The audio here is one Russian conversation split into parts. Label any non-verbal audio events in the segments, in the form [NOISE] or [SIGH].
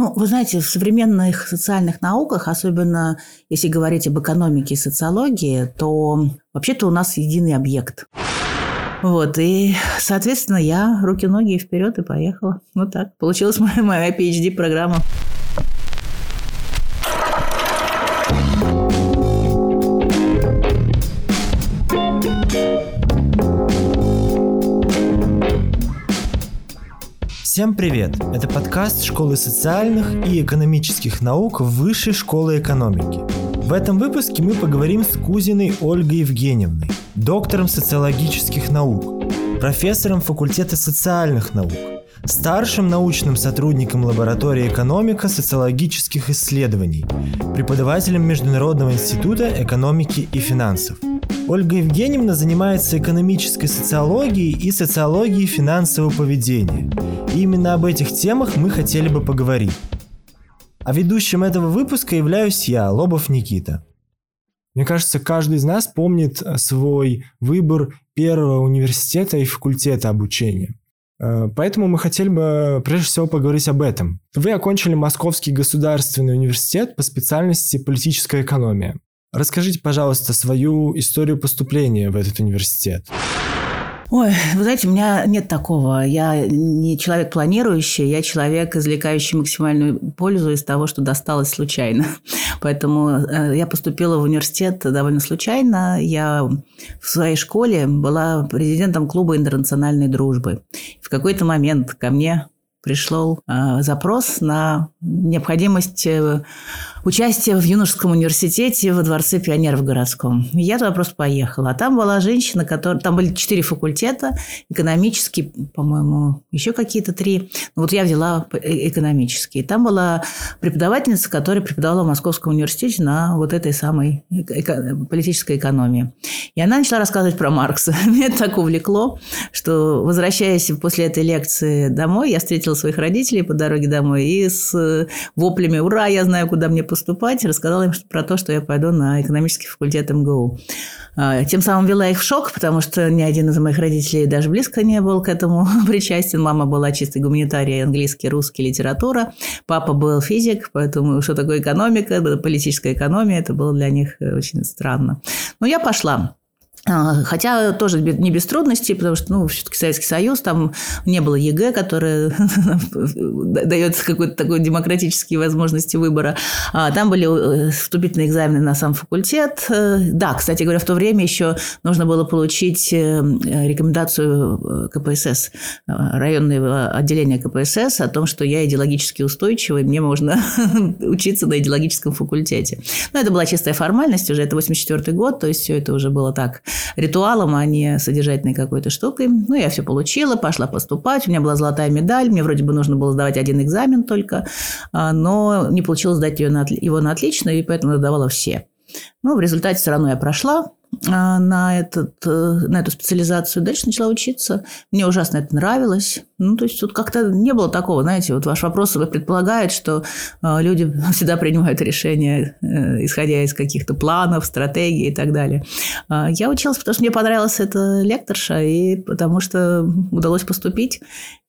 Ну, вы знаете, в современных социальных науках, особенно если говорить об экономике и социологии, то вообще-то у нас единый объект. Вот, и, соответственно, я руки-ноги вперед и поехала. Вот так. Получилась моя, моя PhD-программа. Всем привет! Это подкаст Школы социальных и экономических наук Высшей школы экономики. В этом выпуске мы поговорим с Кузиной Ольгой Евгеньевной, доктором социологических наук, профессором факультета социальных наук, старшим научным сотрудником лаборатории экономика социологических исследований, преподавателем Международного института экономики и финансов. Ольга Евгеньевна занимается экономической социологией и социологией финансового поведения. И именно об этих темах мы хотели бы поговорить. А ведущим этого выпуска являюсь я, Лобов Никита. Мне кажется, каждый из нас помнит свой выбор первого университета и факультета обучения. Э, поэтому мы хотели бы прежде всего поговорить об этом. Вы окончили Московский государственный университет по специальности политическая экономия. Расскажите, пожалуйста, свою историю поступления в этот университет. Ой, вы знаете, у меня нет такого. Я не человек планирующий, я человек, извлекающий максимальную пользу из того, что досталось случайно. [LAUGHS] Поэтому э, я поступила в университет довольно случайно. Я в своей школе была президентом клуба интернациональной дружбы. В какой-то момент ко мне пришел э, запрос на необходимость участия в юношеском университете во Дворце пионеров городском. Я туда просто поехала. А там была женщина, которая... Там были четыре факультета, экономический, по-моему, еще какие-то три. Ну, вот я взяла э, экономический. Там была преподавательница, которая преподавала в Московском университете на вот этой самой эко... политической экономии. И она начала рассказывать про Маркса. [LAUGHS] Меня это так увлекло, что, возвращаясь после этой лекции домой, я встретила встретила своих родителей по дороге домой и с э, воплями «Ура, я знаю, куда мне поступать!» рассказала им про то, что я пойду на экономический факультет МГУ. А, тем самым вела их в шок, потому что ни один из моих родителей даже близко не был к этому [LAUGHS] причастен. Мама была чистой гуманитарией, английский, русский, литература. Папа был физик, поэтому что такое экономика, политическая экономия, это было для них э, очень странно. Но я пошла. А, хотя тоже не без трудностей, потому что, ну, все-таки Советский Союз, там не было ЕГЭ, которое [LAUGHS] дает какой-то такой демократические возможности выбора. А, там были э, вступительные экзамены на сам факультет. Э, да, кстати говоря, в то время еще нужно было получить э, рекомендацию КПСС, районного отделения КПСС о том, что я идеологически устойчивый, мне можно [LAUGHS] учиться на идеологическом факультете. Но это была чистая формальность, уже это 84 год, то есть все это уже было так ритуалом, а не содержательной какой-то штукой. Ну, я все получила, пошла поступать. У меня была золотая медаль. Мне вроде бы нужно было сдавать один экзамен только, а, но не получилось сдать ее на, его на отлично, и поэтому сдавала все. Ну, в результате все равно я прошла. А, на, этот, э, на эту специализацию. Дальше начала учиться. Мне ужасно это нравилось. Ну, то есть, тут как-то не было такого, знаете, вот ваш вопрос предполагает, что а, люди [LAUGHS] всегда принимают решения, э, исходя из каких-то планов, стратегий и так далее. А, я училась, потому что мне понравилась эта лекторша, и потому что удалось поступить.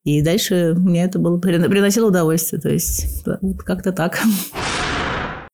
И дальше мне это было, приносило удовольствие. То есть, как-то так. [LAUGHS]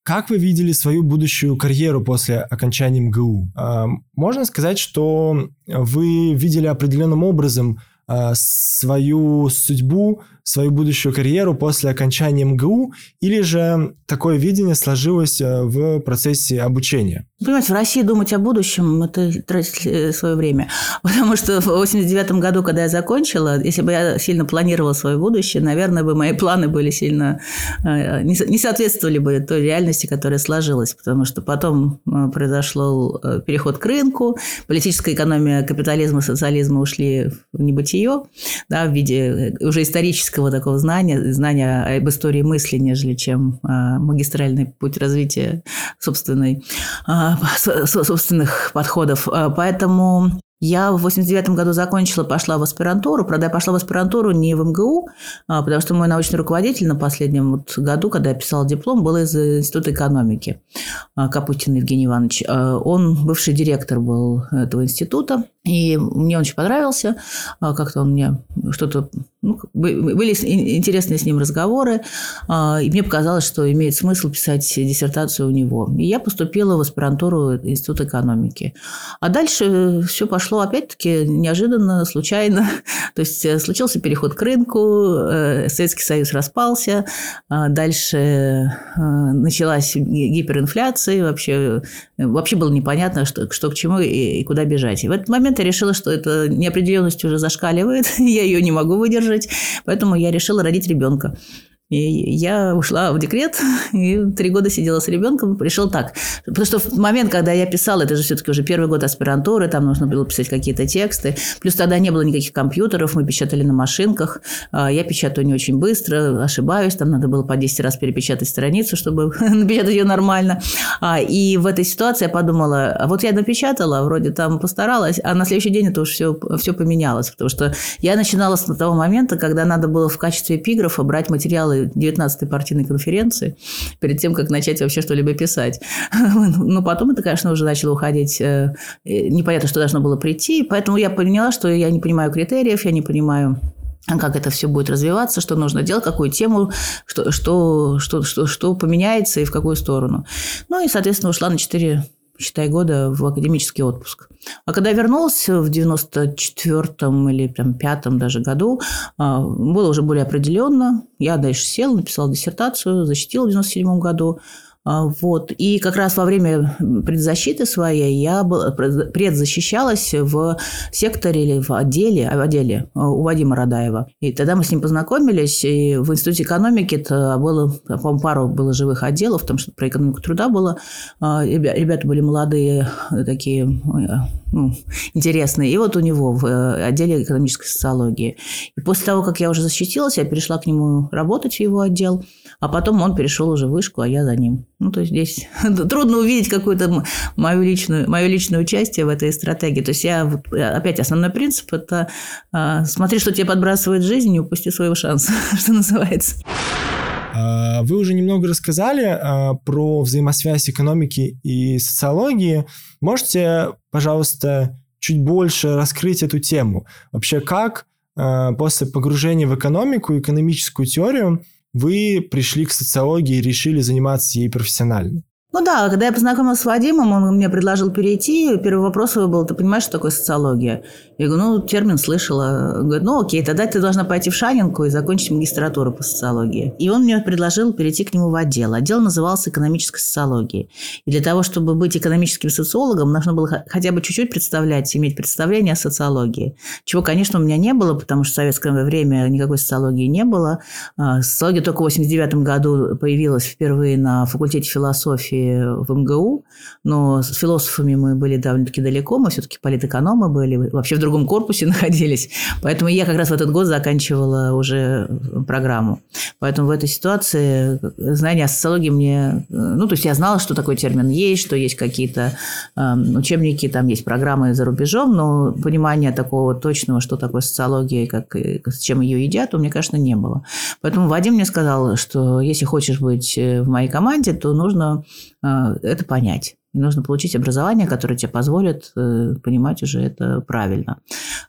Как вы видели свою будущую карьеру после окончания МГУ? А, можно сказать, что вы видели определенным образом а, свою судьбу, свою будущую карьеру после окончания МГУ, или же такое видение сложилось а, в процессе обучения? Понимаете, в России думать о будущем – это тратить э, свое время. [LAUGHS] Потому что в 89 году, когда я закончила, если бы я сильно планировала свое будущее, наверное, бы мои планы были сильно… Э, не соответствовали бы той реальности, которая сложилась. Потому что потом э, произошел переход к рынку, политическая экономия капитализма, социализма ушли в небытие, да, в виде уже исторического такого знания, знания об истории мысли, нежели чем магистральный путь развития собственной собственных подходов. Э, поэтому я в 89 году закончила, пошла в аспирантуру. Правда, я пошла в аспирантуру не в МГУ, а, потому что мой научный руководитель на последнем вот году, когда я писала диплом, был из Института экономики. А, Капутин Евгений Иванович. А, он бывший директор был этого института. И мне он очень понравился. Как-то он мне что-то ну, были интересные с ним разговоры, а, и мне показалось, что имеет смысл писать диссертацию у него. И я поступила в аспирантуру Института экономики. А дальше все пошло опять-таки неожиданно, случайно. [LAUGHS] То есть э, случился переход к рынку, э, Советский Союз распался, а дальше э, началась гиперинфляция, вообще, вообще было непонятно, что, что к чему и, и куда бежать. И в этот момент я решила, что эта неопределенность уже зашкаливает, [LAUGHS] я ее не могу выдержать, выдержать, поэтому я решила родить ребенка. И я ушла в декрет [LAUGHS] и три года сидела с ребенком. Пришел так. Что в момент, когда я писала, это же все-таки уже первый год аспирантуры, там нужно было писать какие-то тексты. Плюс тогда не было никаких компьютеров, мы печатали на машинках. А, я печатаю не очень быстро, ошибаюсь. Там надо было по 10 раз перепечатать страницу, чтобы [LAUGHS] напечатать ее нормально. А, и в этой ситуации я подумала, а вот я напечатала, вроде там постаралась, а на следующий день это уже все, все поменялось. Потому что я начинала с того момента, когда надо было в качестве эпиграфа брать материалы 19-й партийной конференции, перед тем, как начать вообще что-либо писать. [LAUGHS] Но потом это, конечно, уже начало уходить. Э, непонятно, что должно было прийти. Поэтому я поняла, что я не понимаю критериев, я не понимаю как это все будет развиваться, что нужно делать, какую тему, что, что, что, что, что поменяется и в какую сторону. Ну и, соответственно, ушла на 4 считай, года в академический отпуск. А когда вернулась в 94-м или там, пятом даже году, а, было уже более определенно. Я дальше села, написала диссертацию, защитила в 97 году. А, вот. И как раз во время предзащиты своей я предзащищалась в секторе или в отделе, в отделе а, у Вадима Радаева. И тогда мы с ним познакомились, и в Институте экономики это было, по-моему, пару было живых отделов, потому что про экономику труда было. А, ребята были молодые, такие ну, интересные. И вот у него в э, отделе экономической социологии. И после того, как я уже защитилась, я перешла к нему работать в его отдел, а потом он перешел уже в вышку, а я за ним. Ну, то есть здесь [LAUGHS] трудно увидеть какое-то мое личное, мое личное участие в этой стратегии. То есть я, опять, основной принцип – это а, смотри, что тебе подбрасывает жизнь, не упусти своего шанса, [LAUGHS] что называется. А, вы уже немного рассказали а, про взаимосвязь экономики и социологии. Можете, пожалуйста, чуть больше раскрыть эту тему? Вообще, как после погружения в экономику, экономическую теорию – вы пришли к социологии и решили заниматься ей профессионально? Ну да, когда я познакомилась с Вадимом, он мне предложил перейти. Первый вопрос его был, ты понимаешь, что такое социология? Я говорю, ну, термин слышала. Говорит, ну, окей, тогда ты должна пойти в Шанинку и закончить магистратуру по социологии. И он мне предложил перейти к нему в отдел. Отдел назывался экономической социологией. И для того, чтобы быть экономическим социологом, нужно было хотя бы чуть-чуть представлять, иметь представление о социологии. Чего, конечно, у меня не было, потому что в советское время никакой социологии не было. А, социология только в 89 году появилась впервые на факультете философии в МГУ, но с философами мы были довольно-таки далеко, мы все-таки политэкономы были, вообще в другом корпусе [LAUGHS] находились. Поэтому я как раз в этот год заканчивала уже программу. Поэтому в этой ситуации знание о социологии мне... Ну, то есть я знала, что такой термин есть, что есть какие-то э, учебники, там есть программы за рубежом, но понимания такого точного, что такое социология и как, с чем ее едят, у меня, конечно, не было. Поэтому Вадим мне сказал, что если хочешь быть э, в моей команде, то нужно э, это понять. Нужно получить образование, которое тебе позволит э, понимать уже это правильно.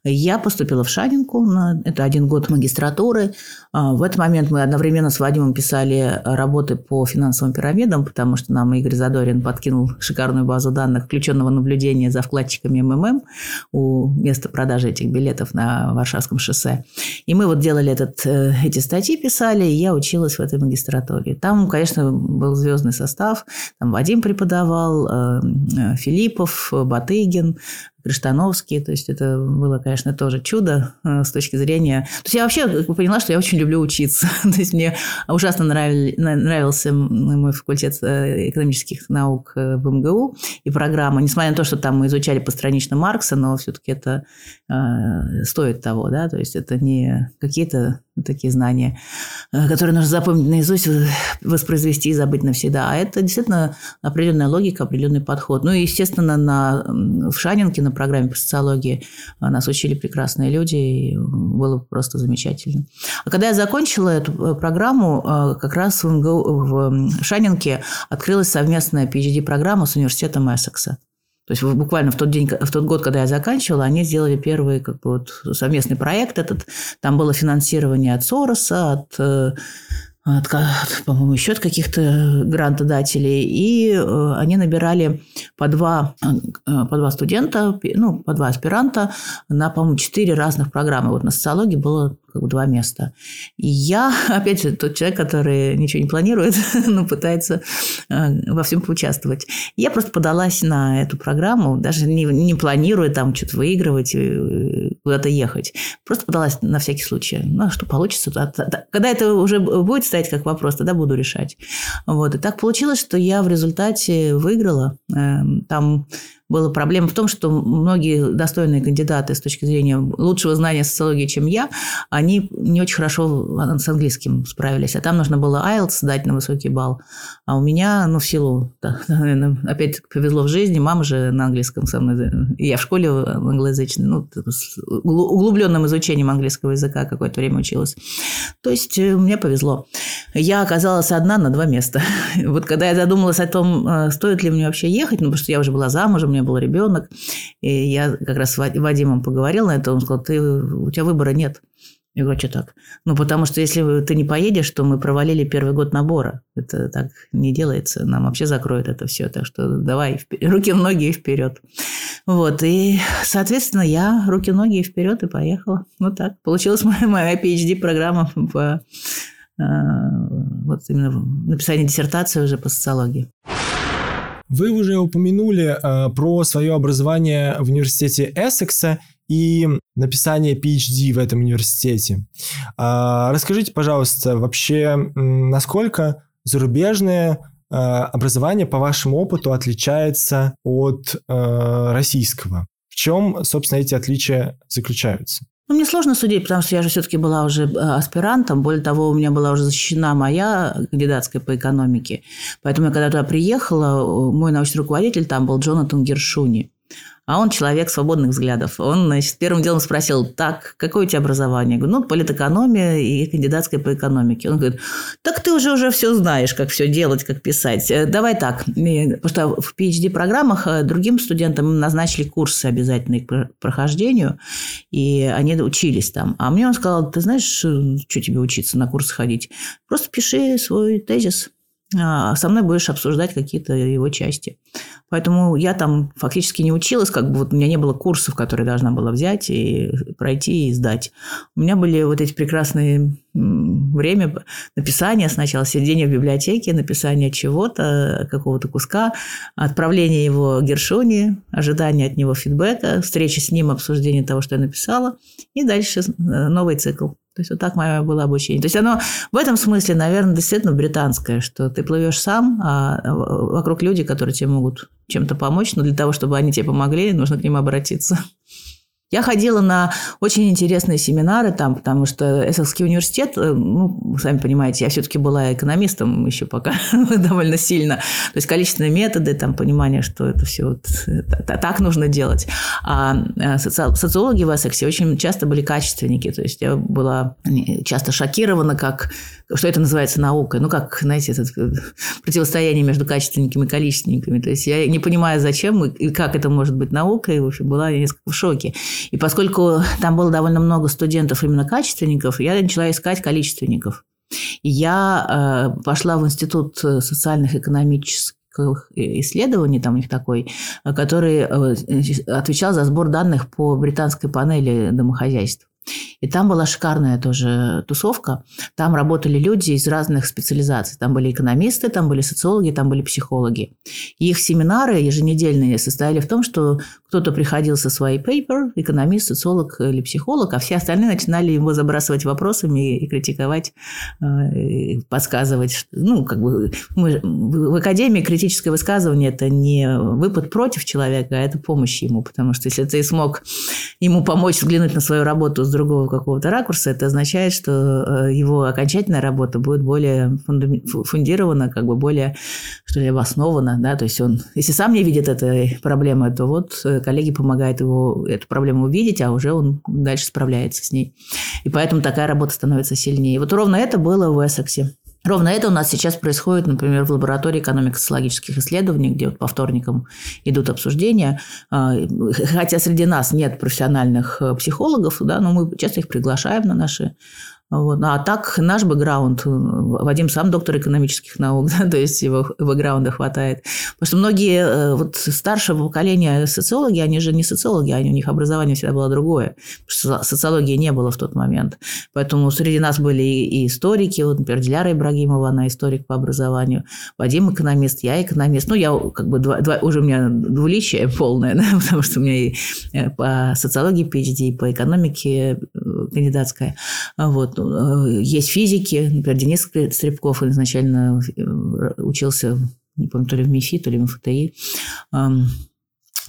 Я поступила в Шанинку, на, это один год магистратуры. А, в этот момент мы одновременно с Вадимом писали работы по финансовым пирамидам, потому что нам Игорь Задорин подкинул шикарную базу данных включенного наблюдения за вкладчиками МММ у места продажи этих билетов на Варшавском шоссе. И мы вот делали этот, э, эти статьи, писали, и я училась в этой магистратуре. Там, конечно, был звездный состав, там Вадим преподавал, Э, Филиппов, Батыгин, Криштановский. То есть это было, конечно, тоже чудо э, с точки зрения... То есть я вообще поняла, что я очень люблю учиться. [LAUGHS] То есть мне ужасно нравился мой факультет э, экономических наук в МГУ и программа. Несмотря на то, что там мы изучали постранично Маркса, но все-таки это стоит того. Да? То есть это не какие-то такие знания, которые нужно запомнить наизусть, воспроизвести и забыть навсегда. А это действительно определенная логика, определенный подход. Ну и, естественно, на, в Шанинке, на программе по социологии нас учили прекрасные люди, и было просто замечательно. А когда я закончила эту э, программу, э, как раз в, МГУ, в Шанинке открылась совместная PhD-программа с университетом Эссекса. То есть буквально в тот день, в тот год, когда я заканчивала, они сделали первый как бы, вот, совместный проект этот. Там было финансирование от Сороса, от э, от, по-моему, еще от каких-то грантодателей, и э, они набирали по два, э, по два студента, ну, по два аспиранта на, по-моему, четыре разных программы. Вот на социологии было как бы два места. И я, [LAUGHS] опять же, тот человек, который ничего не планирует, [LAUGHS] но пытается э, во всем поучаствовать. Я просто подалась на эту программу, даже не, не планируя там что-то выигрывать, э, куда-то ехать. Просто подалась на всякий случай. Ну, а что получится? Когда это уже будет стоять как вопрос, тогда буду решать. Вот. И так получилось, что я в результате выиграла. Эм, там была проблема в том, что многие достойные кандидаты с точки зрения лучшего знания социологии, чем я, они не очень хорошо с английским справились. А там нужно было IELTS дать на высокий балл. А у меня, ну, в силу, да, [LAUGHS] наверное, опять повезло в жизни, мама же на английском со мной, я в школе англоязычной, ну, с углубленным изучением английского языка какое-то время училась. То есть э, мне повезло. Я оказалась одна на два места. [LAUGHS] Вот когда я задумалась о том, э, стоит ли мне вообще ехать, ну, потому что я уже была замужем, меня был ребенок. И я как раз с Вадимом поговорила на это, он сказал, ты, у тебя выбора нет. Я говорю, «А что так? Ну, потому что если ты не поедешь, то мы провалили первый год набора. Это так не делается. Нам вообще закроют это все. Так что давай, руки, ноги и вперед. Вот. И, соответственно, я руки, ноги и вперед и поехала. Вот так. Получилась моя, моя PhD-программа по э, вот именно написание диссертации уже по социологии. Вы уже упомянули э, про свое образование в университете Эссекса и написание PhD в этом университете. Э, расскажите, пожалуйста, вообще, насколько зарубежное э, образование, по вашему опыту, отличается от э, российского? В чем, собственно, эти отличия заключаются? Ну, мне сложно судить, потому что я же все-таки была уже э, аспирантом. Более того, у меня была уже защищена моя кандидатская по экономике. Поэтому я когда туда приехала, мой научный руководитель там был Джонатан Гершуни. А он человек свободных взглядов. Он, значит, первым делом спросил, так, какое у тебя образование? Я говорю, ну, политэкономия и кандидатская по экономике. Он говорит, так ты уже уже все знаешь, как все делать, как писать. Э, давай так. Потому что в PhD-программах э, другим студентам назначили курсы обязательные к прохождению, и они учились там. А мне он сказал, ты знаешь, что тебе учиться, на курсы ходить? Просто пиши свой тезис, со мной будешь обсуждать какие-то его части. Поэтому я там фактически не училась, как бы вот у меня не было курсов, которые должна была взять и пройти и сдать. У меня были вот эти прекрасные время написания сначала, сидения в библиотеке, написания чего-то, какого-то куска, отправления его Гершони, ожидания от него фидбэка, встречи с ним, обсуждение того, что я написала, и дальше э, новый цикл. То есть вот так мое было обучение. То есть оно в этом смысле, наверное, действительно британское, что ты плывешь сам, а вокруг люди, которые тебе могут чем-то помочь, но для того, чтобы они тебе помогли, нужно к ним обратиться. Я ходила на очень интересные семинары там, потому что Эссекский университет, э, ну, сами понимаете, я все-таки была экономистом еще пока [LAUGHS] довольно сильно. То есть количественные методы, там, понимание, что это все вот э, так нужно делать. А э, социологи в Эссексе очень часто были качественники. То есть я была часто шокирована, как что это называется наукой. Ну, как, знаете, это противостояние между качественниками и количественниками. То есть я не понимаю, зачем и как это может быть наукой, в общем, была несколько в шоке. И поскольку там было довольно много студентов именно качественников, я начала искать количественников. И я э, пошла в Институт социальных и экономических исследований, там у них такой, который э, отвечал за сбор данных по британской панели домохозяйств. И там была шикарная тоже тусовка. Там работали люди из разных специализаций. Там были экономисты, там были социологи, там были психологи. И их семинары еженедельные состояли в том, что кто-то приходил со своей paper, экономист, социолог или психолог, а все остальные начинали его забрасывать вопросами и критиковать, э, подсказывать. Ну, как бы мы, в академии критическое высказывание – это не выпад против человека, а это помощь ему. Потому что если ты смог ему помочь взглянуть на свою работу с другого какого-то ракурса, это означает, что э, его окончательная работа будет более фундирована, как бы более, что ли, обоснована. Да? То есть он, если сам не видит этой проблемы, то вот э, коллеги помогают его эту проблему увидеть, а уже он дальше справляется с ней. И поэтому такая работа становится сильнее. Вот ровно это было в Эссексе. Ровно это у нас сейчас происходит, например, в лаборатории экономико-социологических исследований, где вот по вторникам идут обсуждения. А, хотя среди нас нет профессиональных э, психологов, да, но мы часто их приглашаем на наши вот. А так наш бэкграунд, э, Вадим сам доктор экономических наук, [LAUGHS] да, то есть его бэкграунда хватает. Потому что многие э, вот старшего поколения социологи, они же не социологи, они, у них образование всегда было другое. Потому социологии не было в тот момент. Поэтому среди нас были и историки, вот, например, Диляра Ибрагимова, она историк по образованию, Вадим экономист, я экономист. Ну, я как бы два, два, уже у меня двуличие полное, [LAUGHS] да, потому что у меня и э, по социологии PhD, и по экономике кандидатская. Вот. Э, есть физики, например, Денис Стребков изначально э, учился, не помню, то ли в МИФИ, то ли в МФТИ.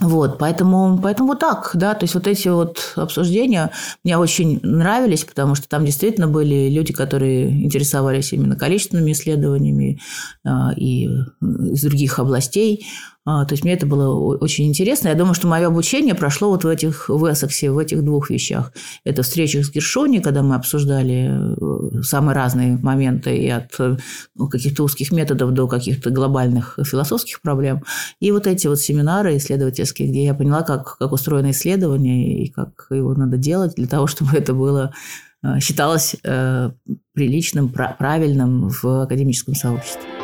Вот, поэтому, поэтому вот так, да, то есть вот эти вот обсуждения мне очень нравились, потому что там действительно были люди, которые интересовались именно количественными исследованиями а, и из других областей, то есть мне это было очень интересно. Я думаю, что мое обучение прошло вот в этих в Эссексе, в этих двух вещах. Это встреча с Гершони, когда мы обсуждали э, самые разные моменты и от э, каких-то узких методов до каких-то глобальных философских проблем. И вот эти вот семинары исследовательские, где я поняла, как, как устроено исследование и как его надо делать для того, [LAUGHS] чтобы это было э, считалось приличным, правильным в академическом сообществе.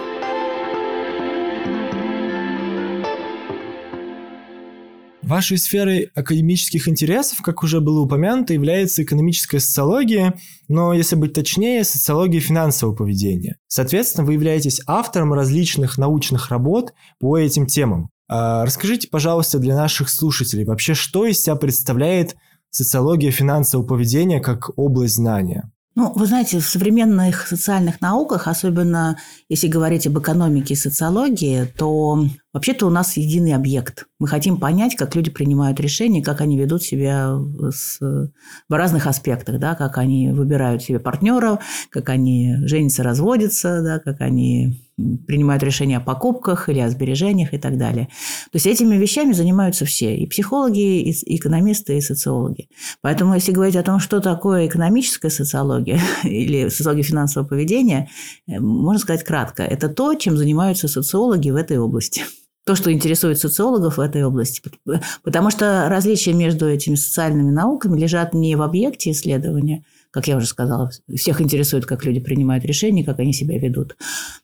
Вашей сферой академических интересов, как уже было упомянуто, является экономическая социология, но, если быть точнее, социология финансового поведения. Соответственно, вы являетесь автором различных научных работ по этим темам. А, расскажите, пожалуйста, для наших слушателей, вообще, что из себя представляет социология финансового поведения как область знания? Ну, вы знаете, в современных социальных науках, особенно если говорить об экономике и социологии, то вообще-то у нас единый объект. Мы хотим понять, как люди принимают решения, как они ведут себя с, в разных аспектах, да, как они выбирают себе партнеров, как они женятся, разводятся, да, как они принимают решения о покупках или о сбережениях и так далее. То есть этими вещами занимаются все, и психологи, и экономисты, и социологи. Поэтому если говорить о том, что такое экономическая социология [LAUGHS] или социология финансового поведения, э, можно сказать кратко. Это то, чем занимаются социологи в этой области то, что интересует социологов в этой области. Потому что различия между этими социальными науками лежат не в объекте исследования, как я уже сказала, всех интересует, как люди принимают решения, как они себя ведут.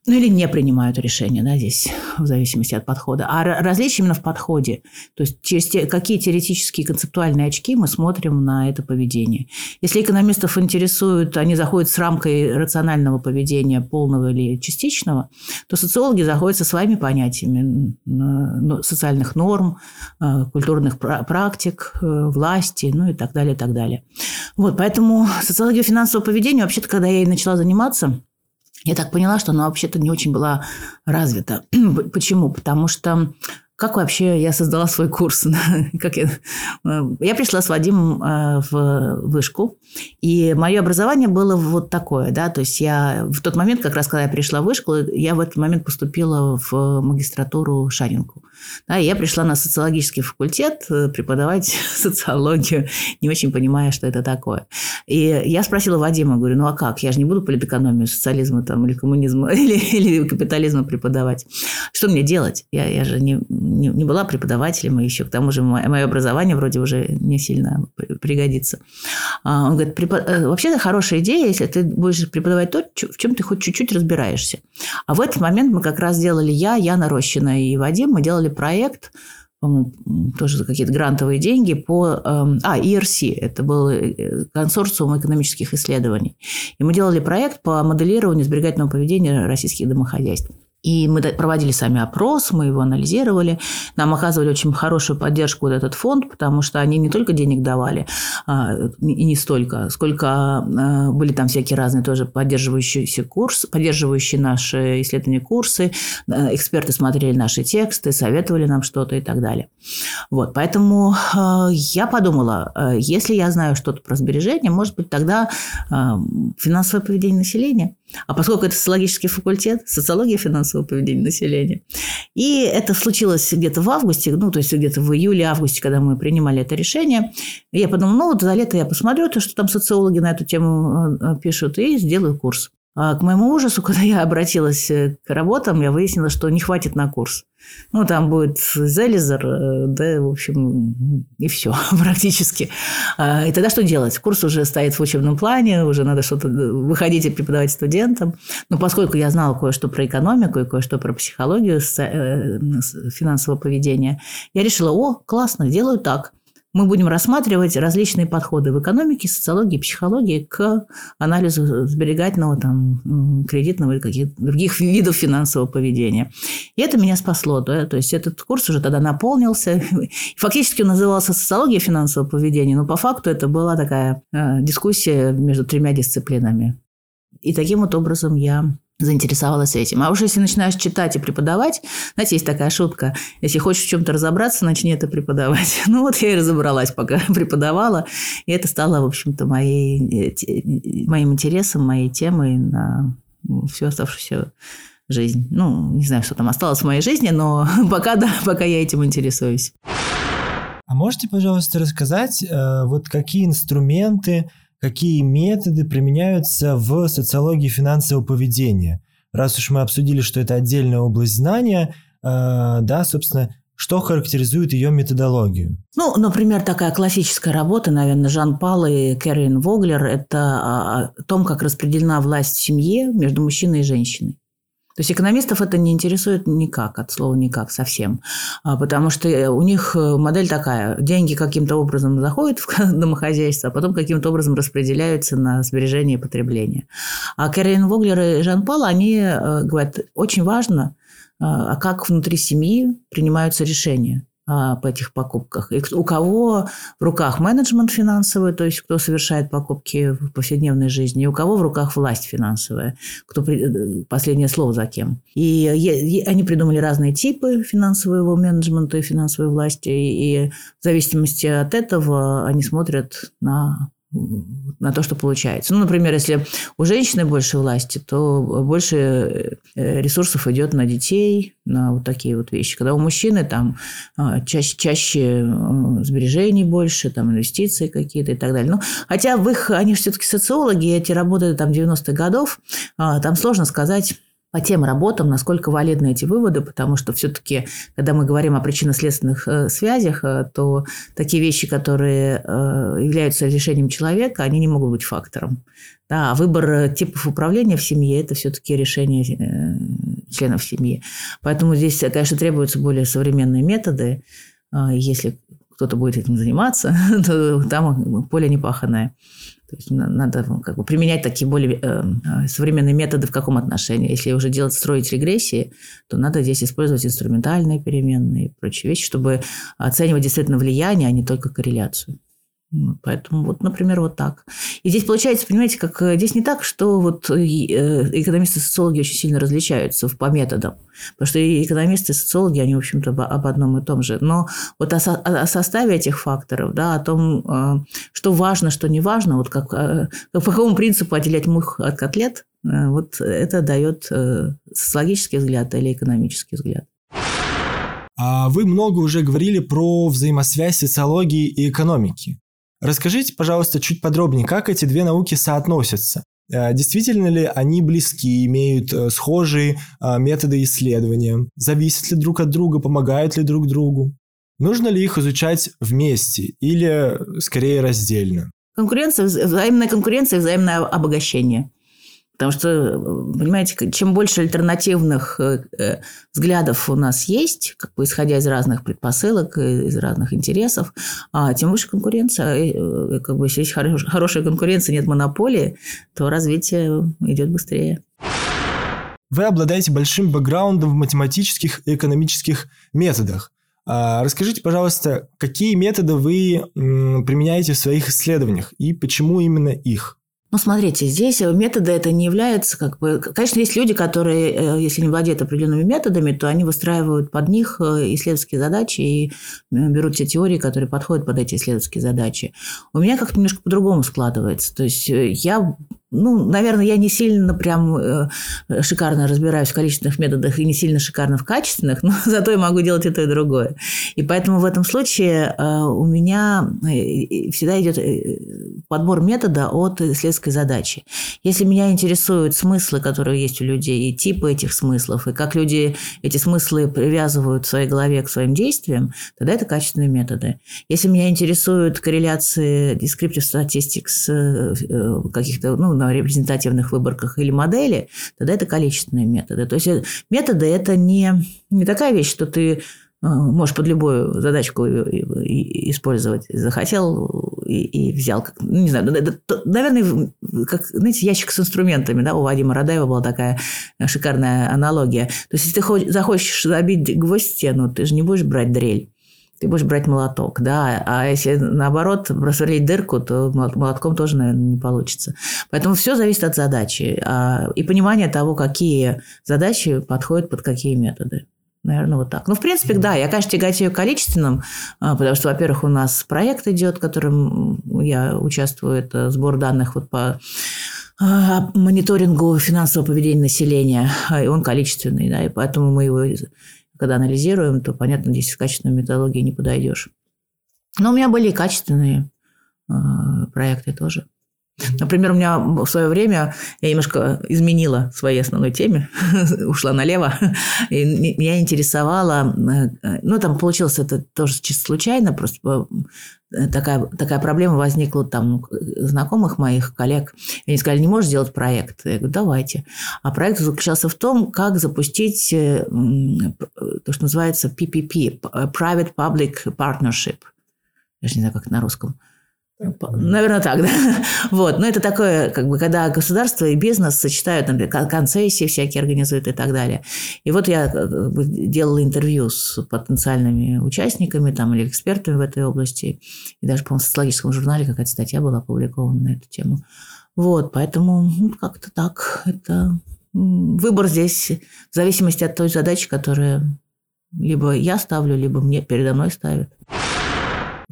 Ну, или не принимают решения, да, здесь, в зависимости от подхода. А различие именно в подходе. То есть, через те, какие теоретические концептуальные очки мы смотрим на это поведение. Если экономистов интересуют, они заходят с рамкой рационального поведения, полного или частичного, то социологи заходят со своими понятиями ну, социальных норм, э, культурных практик, э, власти, ну и так далее, и так далее. Вот, поэтому социология Социология финансового поведения, вообще-то, когда я ей начала заниматься, я так поняла, что она вообще-то не очень была развита. [CLEARS THROAT] Почему? Потому что как вообще я создала свой курс? [LAUGHS] как я, э, я пришла с Вадимом э, в вышку, и мое образование было вот такое, да, то есть я в тот момент, как раз когда я пришла в вышку, я в этот момент поступила в магистратуру Шаринку. Да, я пришла на социологический факультет э, преподавать [LAUGHS] социологию, не очень понимая, что это такое. И я спросила Вадима, говорю, ну а как? Я же не буду политэкономию, социализма там, или коммунизма, [LAUGHS] или, или капитализма преподавать. Что мне делать? Я, я же не, не, не была преподавателем, еще к тому же мое, мое образование вроде уже не сильно пригодится. А он говорит, препод... Э, вообще это хорошая идея, если ты будешь преподавать то, в чем ты хоть чуть-чуть разбираешься. А в этот момент мы как раз делали я, Яна Рощина и Вадим, мы делали проект, тоже за какие-то грантовые деньги по... Эм, а, ERC, это был э, консорциум экономических исследований. И мы делали проект по моделированию сберегательного поведения российских домохозяйств. И мы проводили сами опрос, мы его анализировали. Нам оказывали очень хорошую поддержку вот этот фонд, потому что они не только денег давали, а, и не столько, сколько а, были там всякие разные тоже поддерживающие курсы, поддерживающие наши исследования курсы, эксперты смотрели наши тексты, советовали нам что-то и так далее. Вот, поэтому а, я подумала, если я знаю что-то про сбережения, может быть, тогда финансовое поведение населения. А поскольку это социологический факультет, социология финансового поведения населения. И это случилось где-то в августе, ну, то есть где-то в июле-августе, когда мы принимали это решение. я подумала, ну, вот за лето я посмотрю, то, что там социологи на эту тему э, пишут, и сделаю курс. А к моему ужасу, [LAUGHS] когда я обратилась э, к работам, я выяснила, что не хватит на курс. Ну, там будет Зелизер, э, да, в общем, и все [LAUGHS] практически. А, и тогда что делать? Курс уже стоит в учебном плане, уже надо что-то э, выходить и преподавать студентам. Но поскольку я знала кое-что про экономику и кое-что про психологию финансового поведения, я решила, о, классно, делаю так – мы будем рассматривать различные подходы в экономике, социологии, психологии к анализу сберегательного, там, кредитного или каких-то других видов финансового поведения. И это меня спасло. Да? То есть этот курс уже тогда наполнился. [LAUGHS] Фактически он назывался «Социология финансового поведения», но по факту это была такая э, дискуссия между тремя дисциплинами. И таким вот образом я заинтересовалась этим. А уж если начинаешь читать и преподавать, знаете, есть такая шутка, если хочешь в чем-то разобраться, начни это преподавать. [LAUGHS] Ну вот я и разобралась, пока [LAUGHS] преподавала, и это стало, в общем-то, моей, э, моим интересом, моей темой на всю оставшуюся жизнь. Ну, не знаю, что там осталось в моей жизни, но [LAUGHS] пока да, пока я этим интересуюсь. А можете, пожалуйста, рассказать, э, вот какие инструменты какие методы применяются в социологии финансового поведения. Раз уж мы обсудили, что это отдельная область знания, э, да, собственно, что характеризует ее методологию? Ну, например, такая классическая работа, наверное, Жан Пал и Кэрин Воглер – это о том, как распределена власть в семье между мужчиной и женщиной. То есть экономистов это не интересует никак, от слова никак совсем. А, потому что э, у них э, модель такая. Деньги каким-то образом заходят в [LAUGHS] домохозяйство, а потом каким-то образом распределяются на сбережение и потребление. А Кэрин Воглер и Жан Пал, они э, говорят, очень важно, а как внутри семьи принимаются решения а, по этих покупках. И у кого в руках менеджмент финансовый, то есть кто совершает покупки в повседневной жизни, и у кого в руках власть финансовая, кто э, последнее слово за кем. И, они придумали разные типы финансового менеджмента и финансовой власти, и в зависимости от этого они смотрят на на то, что получается. Ну, например, если у женщины больше власти, то больше э, ресурсов идет на детей, на вот такие вот вещи. Когда у мужчины там а, чаще, чаще э, сбережений больше, там инвестиции какие-то и так далее. Ну, хотя в их, они все-таки социологи, эти работы там 90-х годов, а, там сложно сказать, по тем работам, насколько валидны эти выводы, потому что все-таки, когда мы говорим о причинно-следственных э, связях, э, то такие вещи, которые э, являются решением человека, они не могут быть фактором. Да, а выбор типов управления в семье – это все-таки решение членов семьи. Поэтому здесь, конечно, требуются более современные методы. Если кто-то будет этим заниматься, [LAUGHS] то там поле непаханное. То есть надо ну, как бы применять такие более э, э, современные методы в каком отношении. Если уже делать, строить регрессии, то надо здесь использовать инструментальные переменные и прочие вещи, чтобы оценивать действительно влияние, а не только корреляцию. Поэтому вот, например, вот так. И здесь получается, понимаете, как э, здесь не так, что вот э, экономисты и социологи очень сильно различаются по методам. Потому что и экономисты, и социологи, они, в общем-то, об одном и том же. Но вот о, о составе этих факторов, да, о том, э, что важно, что не важно, вот как, по какому принципу отделять мух от котлет, вот это дает социологический взгляд или экономический взгляд. А вы много уже говорили про взаимосвязь социологии и экономики. Расскажите, пожалуйста, чуть подробнее, как эти две науки соотносятся. Э, действительно ли они близки, имеют э, схожие э, методы исследования? Зависят ли друг от друга, помогают ли друг другу? Нужно ли их изучать вместе или скорее раздельно? Конкуренция, взаимная конкуренция, взаимное обогащение – Потому что, понимаете, чем больше альтернативных э, э, взглядов у нас есть, как бы исходя из разных предпосылок, из разных интересов, а тем выше конкуренция. Э, как бы, если есть хорошая конкуренция, нет монополии, то развитие идет быстрее. Вы обладаете большим бэкграундом в математических и экономических методах. А расскажите, пожалуйста, какие методы вы применяете в своих исследованиях и почему именно их? Ну, смотрите, здесь методы это не являются как бы... Конечно, есть люди, которые, э, если не владеют определенными методами, то они выстраивают под них э, исследовательские задачи и э, берут те теории, которые подходят под эти исследовательские задачи. У меня как-то немножко по-другому складывается. То есть я ну, наверное, я не сильно прям э, шикарно разбираюсь в количественных методах и не сильно шикарно в качественных, [LAUGHS] но зато я могу делать и то, и другое. И поэтому в этом случае э, у меня э, всегда идет подбор метода от исследовательской задачи. Если меня интересуют смыслы, которые есть у людей, и типы этих смыслов, и как люди эти смыслы привязывают в своей голове к своим действиям, тогда это качественные методы. Если меня интересуют корреляции descriptive statistics каких-то, ну, на репрезентативных выборках или модели, тогда это количественные методы. То есть э, методы – это не, не такая вещь, что ты э, можешь под любую задачку использовать. Захотел и, и взял. Как, ну, не знаю, наверное, как, знаете, ящик с инструментами. Да? У Вадима Радаева была такая шикарная аналогия. То есть, если ты захочешь забить гвоздь в стену, ты же не будешь брать дрель ты будешь брать молоток, да, а если наоборот просверлить дырку, то молотком тоже, наверное, не получится. Поэтому все зависит от задачи а, и понимания того, какие задачи подходят под какие методы. Наверное, вот так. Ну, в принципе, да, я, конечно, тяготею количественным, а, потому что, во-первых, у нас проект идет, в котором я участвую, это сбор данных вот по а, мониторингу финансового поведения населения, и он количественный, да, и поэтому мы его когда анализируем, то, понятно, здесь с качественной методологией не подойдешь. Но у меня были и качественные э, проекты тоже. Например, у меня в свое время я немножко изменила своей основной теме, [LAUGHS] ушла налево, и меня интересовало, э, ну, там получилось это тоже чисто случайно, просто такая, такая проблема возникла там знакомых моих коллег. Они сказали, не можешь сделать проект? Я говорю, давайте. А проект заключался в том, как запустить э, то, что называется PPP, Private Public Partnership. Я же не знаю, как на русском. Наверное, так, да. [LAUGHS] Вот. Но это такое, как бы, когда государство и бизнес сочетают, например, концессии всякие организуют и так далее. И вот я как бы, делала интервью с потенциальными участниками там, или экспертами в этой области. И даже, по-моему, в социологическом журнале какая-то статья была опубликована на эту тему. Вот, поэтому ну, как-то так. Это выбор здесь в зависимости от той задачи, которую либо я ставлю, либо мне передо мной ставят.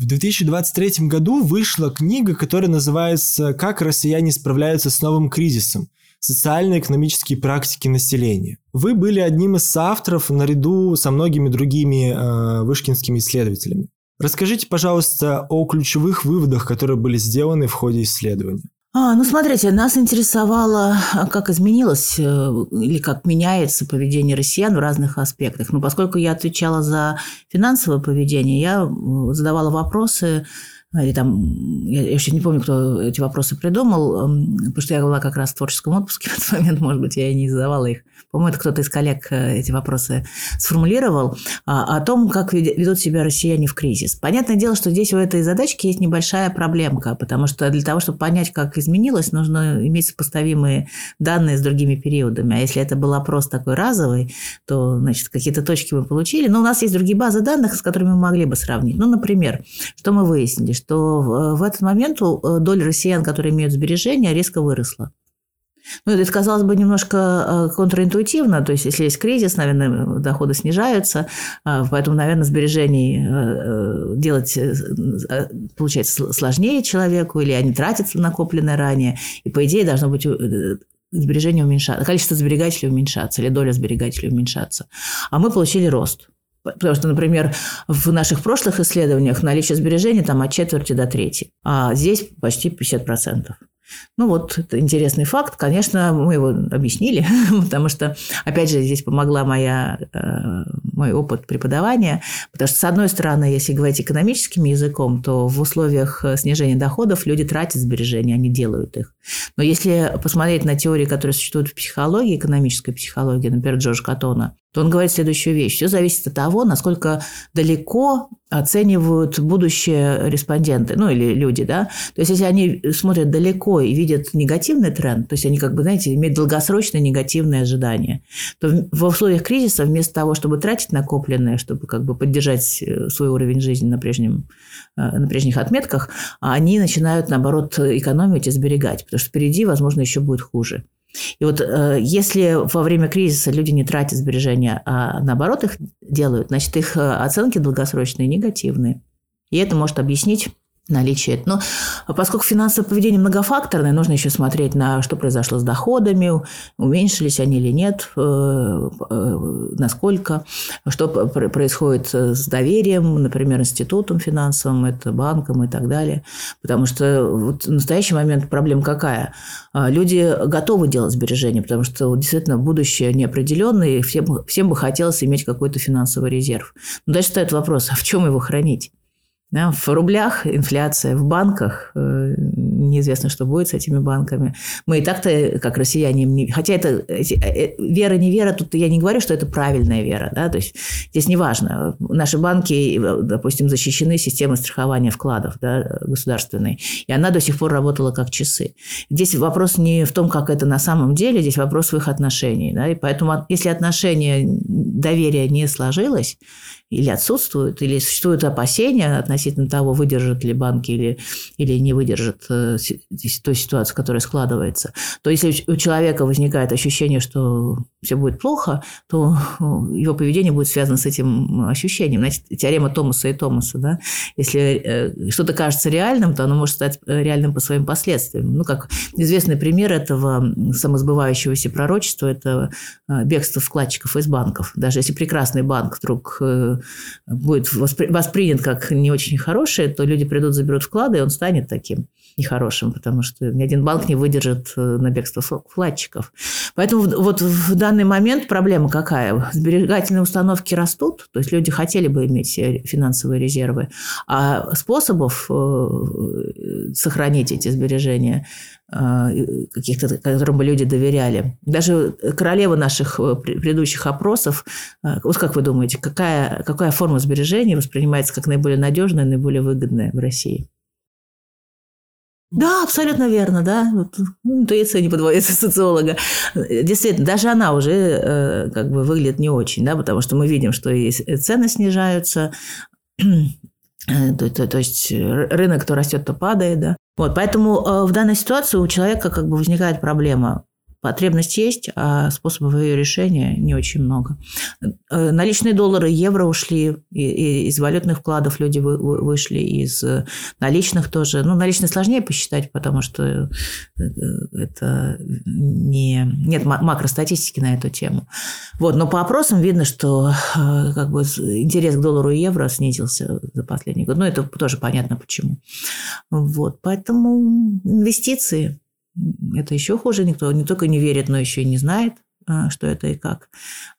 В 2023 году вышла книга, которая называется «Как россияне справляются с новым кризисом. Социально-экономические практики населения». Вы были одним из соавторов наряду со многими другими э, вышкинскими исследователями. Расскажите, пожалуйста, о ключевых выводах, которые были сделаны в ходе исследования. А, ну, смотрите, нас интересовало, а, как изменилось э, или как меняется поведение россиян в разных аспектах. Но поскольку я отвечала за финансовое поведение, я э, задавала вопросы или там, я еще не помню, кто эти вопросы придумал, эм, потому что я была как раз в творческом отпуске в этот момент, может быть, я и не задавала их. По-моему, это кто-то из коллег э, эти вопросы сформулировал, а, о том, как ведут себя россияне в кризис. Понятное дело, что здесь у этой задачки есть небольшая проблемка, потому что для того, чтобы понять, как изменилось, нужно иметь сопоставимые данные с другими периодами. А если это был опрос такой разовый, то, значит, какие-то точки мы получили. Но у нас есть другие базы данных, с которыми мы могли бы сравнить. Ну, например, что мы выяснили? Что э, в этот момент э, доля россиян, которые имеют сбережения, резко выросла. Ну, это, казалось бы, немножко э, контринтуитивно. То есть, если есть кризис, наверное, доходы снижаются. Поэтому, наверное, сбережений делать, получается, сложнее человеку, или они тратятся накопленное ранее. И, по идее, должно быть сбережение уменьшаться, количество сберегателей уменьшаться, или доля сберегателей уменьшаться. А мы получили рост. Потому что, например, в наших прошлых исследованиях наличие сбережений там от четверти до трети, а здесь почти 50%. Ну вот, это интересный факт. Конечно, мы его объяснили, [LAUGHS] потому что, опять же, здесь помогла моя, э, мой опыт преподавания. Потому что, с одной стороны, если говорить экономическим языком, то в условиях снижения доходов люди тратят сбережения, они делают их. Но если посмотреть на теории, которые существуют в психологии, экономической психологии, например, Джордж Катона, то он говорит следующую вещь. Все зависит от того, насколько далеко оценивают будущее респонденты, ну или люди, да. То есть, если они смотрят далеко и видят негативный тренд, то есть они, как бы, знаете, имеют долгосрочные негативные ожидания, то в условиях кризиса вместо того, чтобы тратить накопленное, чтобы как бы поддержать э, свой уровень жизни на, прежнем, э, на прежних отметках, они начинают, наоборот, экономить и сберегать, потому что впереди, возможно, еще будет хуже. И вот э, если во время кризиса люди не тратят сбережения, а наоборот их делают, значит, их э, оценки долгосрочные негативные. И это может объяснить наличие. Но поскольку финансовое поведение многофакторное, нужно еще смотреть на что произошло с доходами, уменьшились они или нет, э, э, насколько, что происходит с доверием, например, институтом финансовым, это банком и так далее. Потому что вот в настоящий момент проблема какая? А, люди готовы делать сбережения, потому что действительно будущее неопределенное, и всем, всем бы хотелось иметь какой-то финансовый резерв. Но дальше стоит вопрос, а в чем его хранить? Да, в рублях инфляция, в банках э, неизвестно, что будет с этими банками. Мы и так-то, как россияне, не... хотя это э, вера, не вера, тут я не говорю, что это правильная вера. Да? То есть здесь не важно. Наши банки, допустим, защищены системой страхования вкладов да, государственной, и она до сих пор работала как часы. Здесь вопрос не в том, как это на самом деле, здесь вопрос в их отношениях. Да? И поэтому, если отношения доверия не сложилось, или отсутствуют, или существуют опасения относительно того, выдержат ли банки или, или не выдержат э, той ситуации, которая складывается, то если у человека возникает ощущение, что все будет плохо, то э, [LAUGHS] его поведение будет связано с этим ощущением. Значит, теорема Томаса и Томаса. Да? Если э, что-то кажется реальным, то оно может стать реальным по своим последствиям. Ну, как известный пример этого самосбывающегося пророчества – это бегство вкладчиков из банков. Даже если прекрасный банк вдруг будет воспри- воспринят как не очень хороший, то люди придут, заберут вклады, и он станет таким нехорошим, потому что ни один банк не выдержит э, на бегство вкладчиков. Поэтому вот в данный момент проблема какая? Сберегательные установки растут, то есть люди хотели бы иметь финансовые резервы, а способов э, сохранить эти сбережения э, каких-то, которым бы люди доверяли. Даже королева наших предыдущих опросов, вот как вы думаете, какая, какая форма сбережений воспринимается как наиболее надежная, наиболее выгодная в России? Да, абсолютно верно, да. Вот, интуиция не подводится социолога. Действительно, даже она уже э, как бы выглядит не очень, да, потому что мы видим, что и цены снижаются, [CLEARS THROAT] э, то, то, то есть рынок то растет, то падает, да. Вот, поэтому э, в данной ситуации у человека как бы возникает проблема. Потребность есть, а способов ее решения не очень много. Э, наличные доллары, евро ушли, из валютных вкладов люди вышли, из наличных тоже. Ну, наличные сложнее посчитать, потому что э, это не, нет макростатистики на эту тему. Вот, но по опросам видно, что э, как бы, интерес к доллару и евро снизился за последний год. Ну, это тоже понятно почему. Вот, поэтому инвестиции это еще хуже. Никто не только не верит, но еще и не знает, а, что это и как.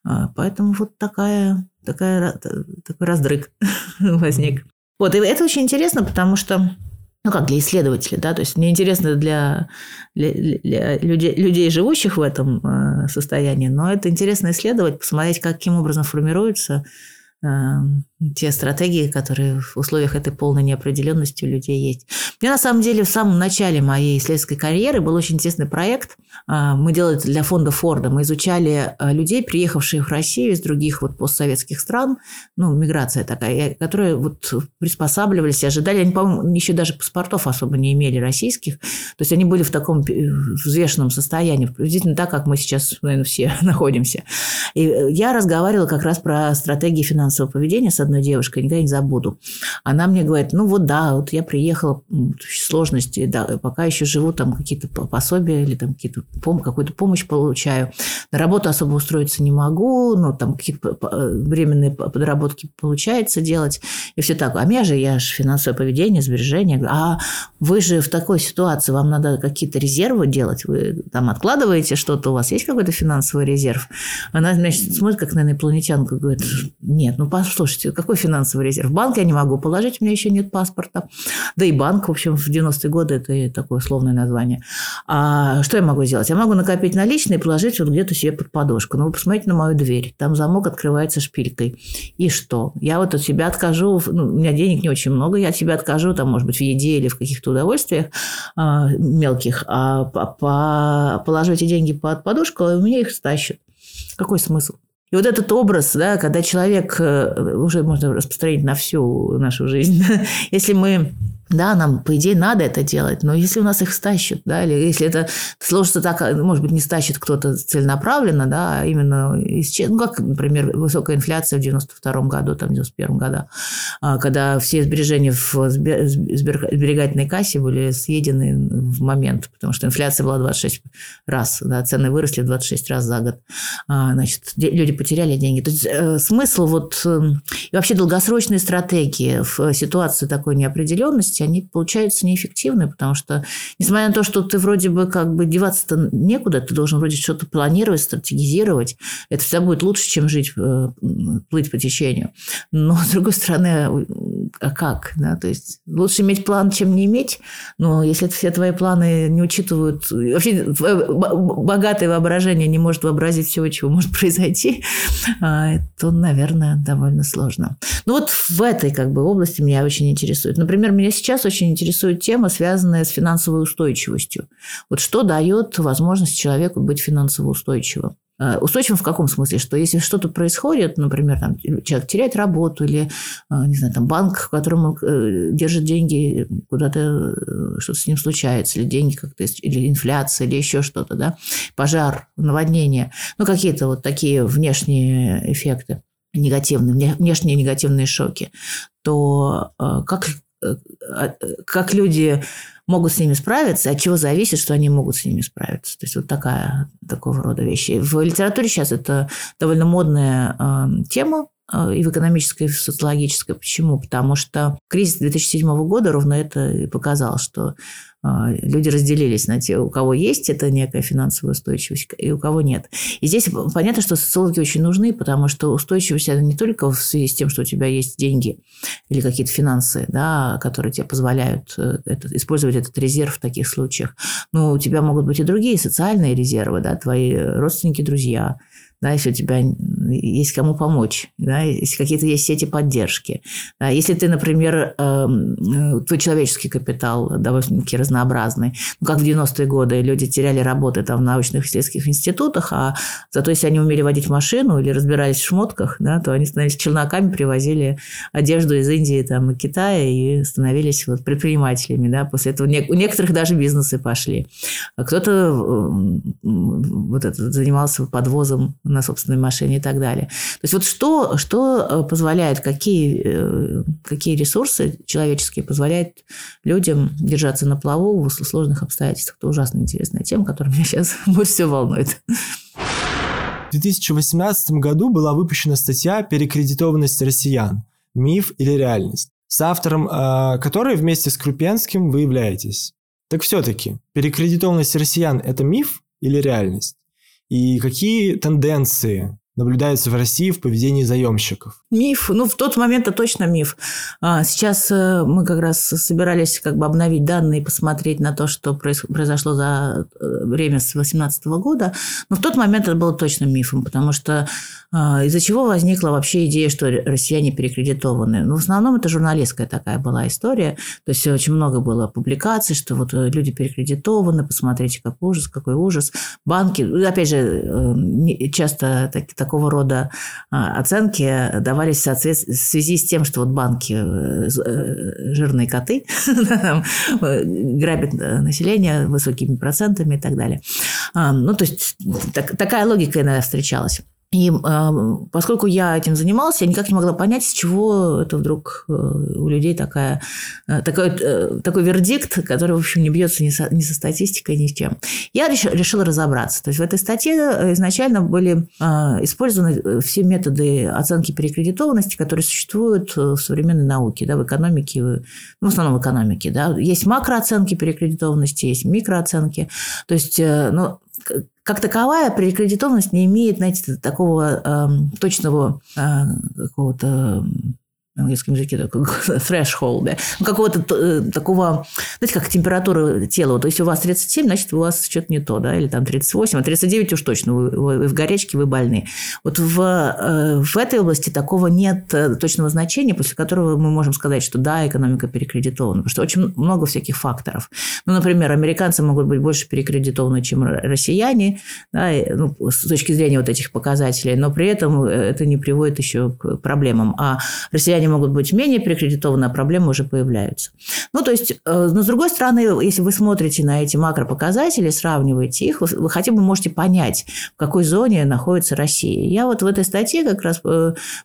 А, поэтому вот такая, такая, такой раздрык [LAUGHS] возник. Вот, и это очень интересно, потому что ну как для исследователей, да, то есть мне интересно для, для, для людей, людей, живущих в этом а, состоянии, но это интересно исследовать, посмотреть, каким образом формируется те стратегии, которые в условиях этой полной неопределенности у людей есть. Мне на самом деле в самом начале моей исследовательской карьеры был очень интересный проект. Э, мы делали это для фонда Форда. Мы изучали э, людей, приехавших в Россию из других вот постсоветских стран, ну, миграция такая, которые вот приспосабливались, ожидали. Они, по-моему, еще даже паспортов особо не имели российских. То есть они были в таком э, взвешенном состоянии, приблизительно так, как мы сейчас, наверное, все [LAUGHS] находимся. И я разговаривала как раз про стратегии финансового поведения с одной девушкой, никогда не забуду. Она мне говорит, ну вот да, вот я приехала, сложности, да, пока еще живу, там какие-то пособия или там какие-то пом- какую-то помощь получаю. На работу особо устроиться не могу, но там какие-то временные подработки получается делать. И все так. А меня же, я же финансовое поведение, сбережения. А вы же в такой ситуации, вам надо какие-то резервы делать, вы там откладываете что-то, у вас есть какой-то финансовый резерв? Она, значит, смотрит, как на инопланетянку, говорит, нет, ну, послушайте, какой финансовый резерв? Банк я не могу положить, у меня еще нет паспорта. Да и банк, в общем, в 90-е годы это такое условное название. А что я могу сделать? Я могу накопить наличные и положить вот где-то себе под подушку. Ну, вы посмотрите на мою дверь. Там замок открывается шпилькой. И что? Я вот от себя откажу, ну, у меня денег не очень много, я от себя откажу, там, может быть, в еде или в каких-то удовольствиях а, мелких, а по, по, положу эти деньги под подушку, и у меня их стащат. Какой смысл? И вот этот образ, да, когда человек э, уже можно распространить на всю нашу жизнь, [LAUGHS] если мы да, нам, по идее, надо это делать, но если у нас их стащат, да, или если это сложится так, может быть, не стащит кто-то целенаправленно, да, а именно, ну, как, например, высокая инфляция в 92 году, там, в 91 году, а, когда все сбережения в сберегательной кассе были съедены в момент, потому что инфляция была 26 раз, да, цены выросли в 26 раз за год, а, значит, люди потеряли деньги. То есть э, смысл вот эм, и вообще долгосрочные стратегии в ситуации такой неопределенности, они получаются неэффективны, потому что, несмотря на то, что ты вроде бы как бы деваться-то некуда, ты должен вроде что-то планировать, стратегизировать, это всегда будет лучше, чем жить, э, плыть по течению. Но, с другой стороны, а как? Да? То есть лучше иметь план, чем не иметь, но если все твои планы не учитывают... Вообще богатое воображение не может вообразить всего, чего может [LAUGHS] произойти, а, то, наверное, довольно сложно. Ну вот в этой как бы области меня очень интересует. Например, меня сейчас сейчас очень интересует тема, связанная с финансовой устойчивостью. Вот что дает возможность человеку быть финансово устойчивым? Э, устойчивым в каком смысле? Что если что-то происходит, например, там, человек теряет работу или, э, не знаю, там, банк, в котором он э, держит деньги, куда-то что-то с ним случается, или деньги как-то, или инфляция, или еще что-то, да, пожар, наводнение, ну, какие-то вот такие внешние эффекты негативные, внешние негативные шоки, то как а, как люди могут с ними справиться, от чего зависит, что они могут с ними справиться. То есть вот такая, такого рода вещи. В литературе сейчас это довольно модная э, тема, и в экономической, и в социологической. Почему? Потому что кризис 2007 года ровно это и показал, что а, люди разделились на те, у кого есть эта некая финансовая устойчивость, и у кого нет. И здесь понятно, что социологи очень нужны, потому что устойчивость это не только в связи с тем, что у тебя есть деньги или какие-то финансы, да, которые тебе позволяют э, это, использовать этот резерв в таких случаях, но у тебя могут быть и другие социальные резервы, да, твои родственники, друзья – да, если у тебя есть кому помочь, да, если какие-то есть сети поддержки. Да, если ты, например, эм, э, твой человеческий капитал довольно-таки разнообразный, ну, как в 90-е годы люди теряли работы там в научных исследовательских институтах, а зато если они умели водить машину или разбирались в шмотках, да, то они становились челноками, привозили одежду из Индии там, и Китая и становились вот предпринимателями. Да. После этого у некоторых даже бизнесы пошли. А кто-то вот это, занимался подвозом на собственной машине и так далее. То есть вот что, что э, позволяет, какие, э, какие ресурсы человеческие позволяют людям держаться на плаву в сложных обстоятельствах. Это ужасно интересная тема, которая меня [LAUGHS] сейчас больше всего волнует. В 2018 году была выпущена статья «Перекредитованность россиян. Миф или реальность», с автором э, которой вместе с Крупенским вы являетесь. Так все-таки, перекредитованность россиян – это миф или реальность? И какие тенденции наблюдаются в России в поведении заемщиков? Миф. Ну, в тот момент это точно миф. А, сейчас э, мы как раз собирались как бы обновить данные и посмотреть на то, что произошло за э, время с 2018 года. Но в тот момент это было точно мифом, потому что а, из-за чего возникла вообще идея, что россияне перекредитованы? Ну, в основном это журналистская такая была история. То есть очень много было публикаций, что вот э, люди перекредитованы, посмотрите, как ужас, какой ужас. Банки, опять же, часто такие такого рода а, оценки давались в, связи с тем, что вот банки э, э, жирные коты [LAUGHS] грабят население высокими процентами и так далее. А, ну, то есть так, такая логика иногда встречалась. И э, поскольку я этим занимался, я никак не могла понять, с чего это вдруг э, у людей такая, э, такой, э, такой вердикт, который, в общем, не бьется ни со, ни со статистикой, ни с чем. Я реш, решила разобраться. То есть в этой статье э, изначально были э, использованы все методы оценки перекредитованности, которые существуют в современной науке, да, в экономике, ну, в основном в экономике. Да. Есть макрооценки перекредитованности, есть микрооценки. То есть, э, ну, как таковая перекредитованность не имеет, знаете, такого э, точного э, какого-то на английском языке такой [LAUGHS] threshold, да, ну, какого-то э, такого, знаете, как температура тела. То есть у вас 37, значит, у вас что-то не то, да, или там 38, а 39 уж точно, вы, вы в горячке, вы больны. Вот в, э, в этой области такого нет э, точного значения, после которого мы можем сказать, что да, экономика перекредитована, потому что очень много всяких факторов. Ну, например, американцы могут быть больше перекредитованы, чем россияне, да, ну, с точки зрения вот этих показателей, но при этом это не приводит еще к проблемам. А россияне они могут быть менее перекредитованы, а проблемы уже появляются. Ну, то есть, но с другой стороны, если вы смотрите на эти макропоказатели, сравниваете их, вы хотя бы можете понять, в какой зоне находится Россия. Я вот в этой статье как раз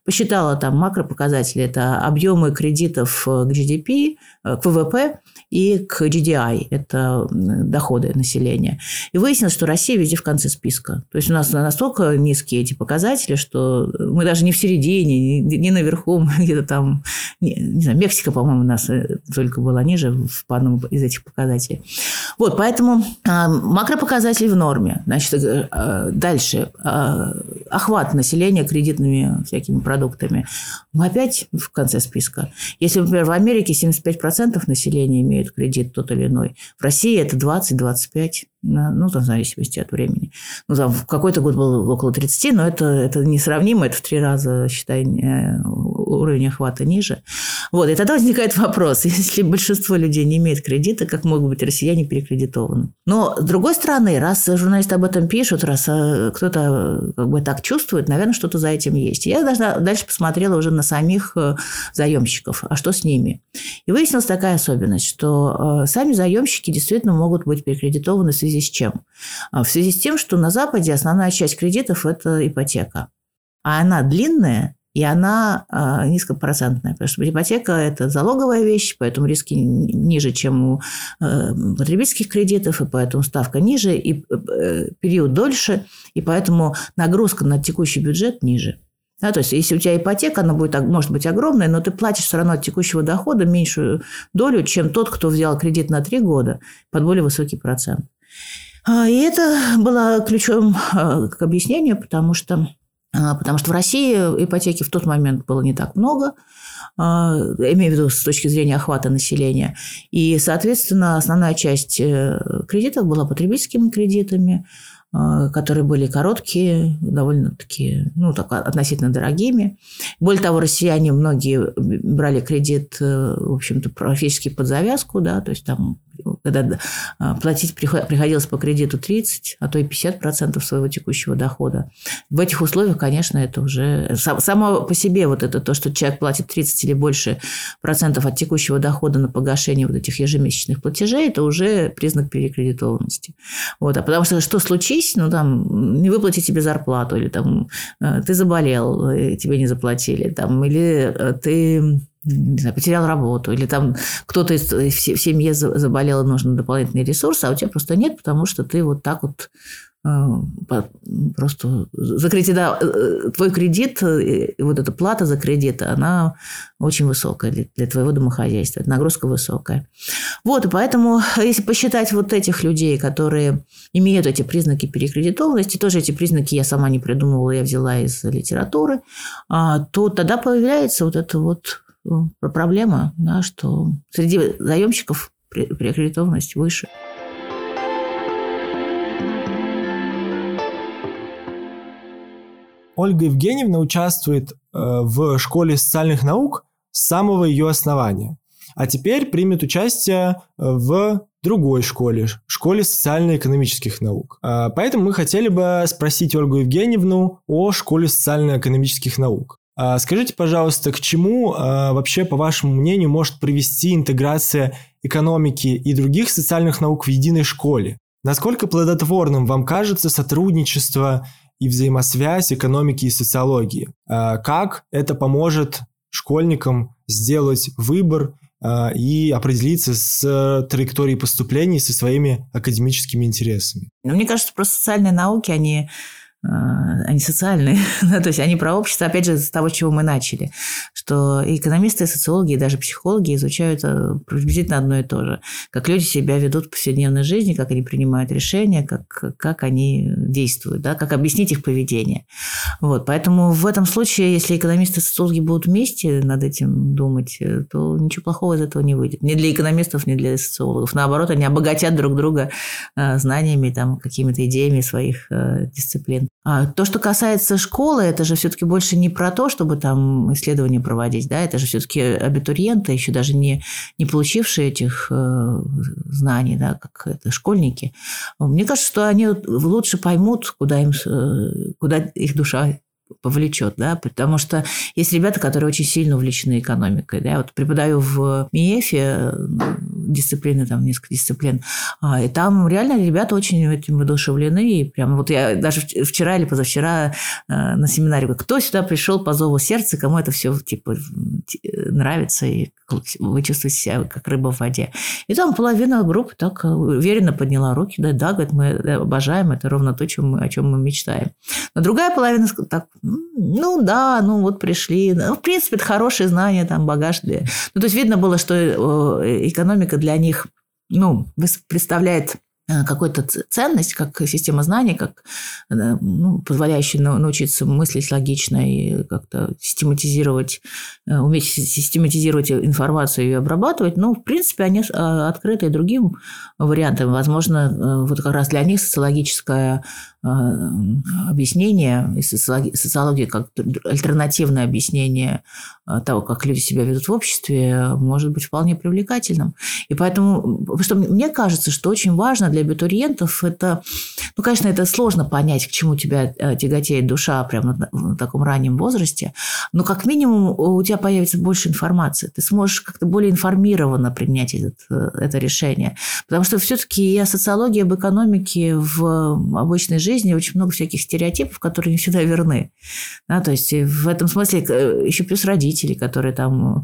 посчитала там макропоказатели. Это объемы кредитов к GDP, к ВВП и к GDI, это доходы населения. И выяснилось, что Россия везде в конце списка. То есть у нас настолько низкие эти показатели, что мы даже не в середине, не наверху, [LAUGHS] где-то там, не, не знаю, Мексика, по-моему, у нас э, только была ниже в одном из этих показателей. Вот, поэтому а, макропоказатели в норме. Значит, э, а, дальше. А, охват населения кредитными всякими продуктами. Мы опять в конце списка. Если, например, в Америке 75% населения имеют кредит тот или иной, в России это 20-25% ну, там, в зависимости от времени. Ну, там, в какой-то год был около 30, но это, это несравнимо, это в три раза, считай, уровень охвата ниже. Вот, и тогда возникает вопрос, [LAUGHS] если большинство людей не имеет кредита, как могут быть россияне перекредитованы? Но, с другой стороны, раз журналисты об этом пишут, раз э, кто-то как бы так чувствует, наверное, что-то за этим есть. Я даже дальше посмотрела уже на самих э, заемщиков, а что с ними? И выяснилась такая особенность, что э, сами заемщики действительно могут быть перекредитованы в связи с чем? А в связи с тем, что на Западе основная часть кредитов – это ипотека. А она длинная, и она э, низкопроцентная, потому что ипотека – это залоговая вещь, поэтому риски ниже, чем у э, потребительских кредитов, и поэтому ставка ниже, и э, период дольше, и поэтому нагрузка на текущий бюджет ниже. Да, то есть, если у тебя ипотека, она будет, может быть огромная, но ты платишь все равно от текущего дохода меньшую долю, чем тот, кто взял кредит на три года под более высокий процент. А, и это было ключом а, к объяснению, потому что, а, потому что в России ипотеки в тот момент было не так много, имею в виду с точки зрения охвата населения. И, соответственно, основная часть э, кредитов была потребительскими кредитами, которые были короткие, довольно-таки, ну, так, относительно дорогими. Более того, россияне многие брали кредит, э, в общем-то, практически под завязку, да, то есть там когда а, платить приходилось по кредиту 30, а то и 50% своего текущего дохода. В этих условиях, конечно, это уже само по себе вот это то, что человек платит 30 или больше процентов от текущего дохода на погашение вот этих ежемесячных платежей, это уже признак перекредитованности. Вот. А потому что что случись, ну там не выплатить тебе зарплату, или там э, ты заболел, тебе не заплатили, там, или э, ты не знаю, потерял работу, или там кто-то из, в семье заболел, и нужны дополнительные ресурсы, а у тебя просто нет, потому что ты вот так вот э, просто закрытие, да, э, твой кредит, э, вот эта плата за кредит, она очень высокая для, для твоего домохозяйства, нагрузка высокая. Вот, и поэтому, если посчитать вот этих людей, которые имеют эти признаки перекредитованности, тоже эти признаки я сама не придумывала, я взяла из литературы, а, то тогда появляется вот это вот проблема, да, что среди заемщиков приоритетность выше. Ольга Евгеньевна участвует э, в школе социальных наук с самого ее основания, а теперь примет участие в другой школе, школе социально-экономических наук. А, поэтому мы хотели бы спросить Ольгу Евгеньевну о школе социально-экономических наук. А, скажите, пожалуйста, к чему а, вообще, по вашему мнению, может привести интеграция экономики и других социальных наук в единой школе? Насколько плодотворным вам кажется сотрудничество и взаимосвязь экономики и социологии? А, как это поможет школьникам сделать выбор и определиться с траекторией поступлений со своими академическими интересами? Ну, мне кажется, просто социальные науки, они они социальные, [LAUGHS] то есть они про общество, опять же, с того, чего мы начали, что и экономисты, и социологи, и даже психологи изучают э, приблизительно одно и то же. Как люди себя ведут в повседневной жизни, как они принимают решения, как, как они действуют, да, как объяснить их поведение. Вот, поэтому в этом случае, если экономисты и социологи будут вместе над этим думать, э, то ничего плохого из этого не выйдет. Ни для экономистов, ни для социологов. Наоборот, они обогатят друг друга э, знаниями, там, какими-то идеями своих дисциплин. А то, что касается школы, это же все-таки больше не про то, чтобы там исследования проводить, да, это же все-таки абитуриенты, еще даже не, не получившие этих э, знаний, да, как это школьники. Мне кажется, что они лучше поймут, куда, им, э, куда их душа повлечет, да, потому что есть ребята, которые очень сильно увлечены экономикой. Да? Вот преподаю в МИЭФе дисциплины, там несколько дисциплин, а, и там реально ребята очень этим воодушевлены, и прямо вот я даже вчера или позавчера э, на семинаре, кто сюда пришел по зову сердца, кому это все типа нравится, и вы чувствуете себя как рыба в воде. И там половина группы так уверенно подняла руки, да, да, говорит, мы обожаем, это ровно то, чем мы, о чем мы мечтаем. Но другая половина так, ну да, ну вот пришли, ну, в принципе, это хорошие знания, там багаж. Ну, то есть видно было, что э, экономика для них ну, представляет Э, какую-то ценность, как система знаний, как э, ну, позволяющая научиться мыслить логично и как-то систематизировать, э, уметь систематизировать информацию и обрабатывать, ну, в принципе, они открыты и другим вариантам. Возможно, вот как раз для них социологическое объяснение, и социология как альтернативное объяснение того, как люди себя ведут в обществе, может быть вполне привлекательным. И поэтому, что мне кажется, что очень важно для абитуриентов это, ну, конечно, это сложно понять, к чему тебя э, тяготеет душа прямо в таком раннем возрасте, но как минимум у тебя появится больше информации, ты сможешь как-то более информированно принять этот, э, это решение. Потому что все-таки и о социологии, об экономике в обычной жизни очень много всяких стереотипов, которые не всегда верны. Да, то есть в этом смысле э, еще плюс родители, которые там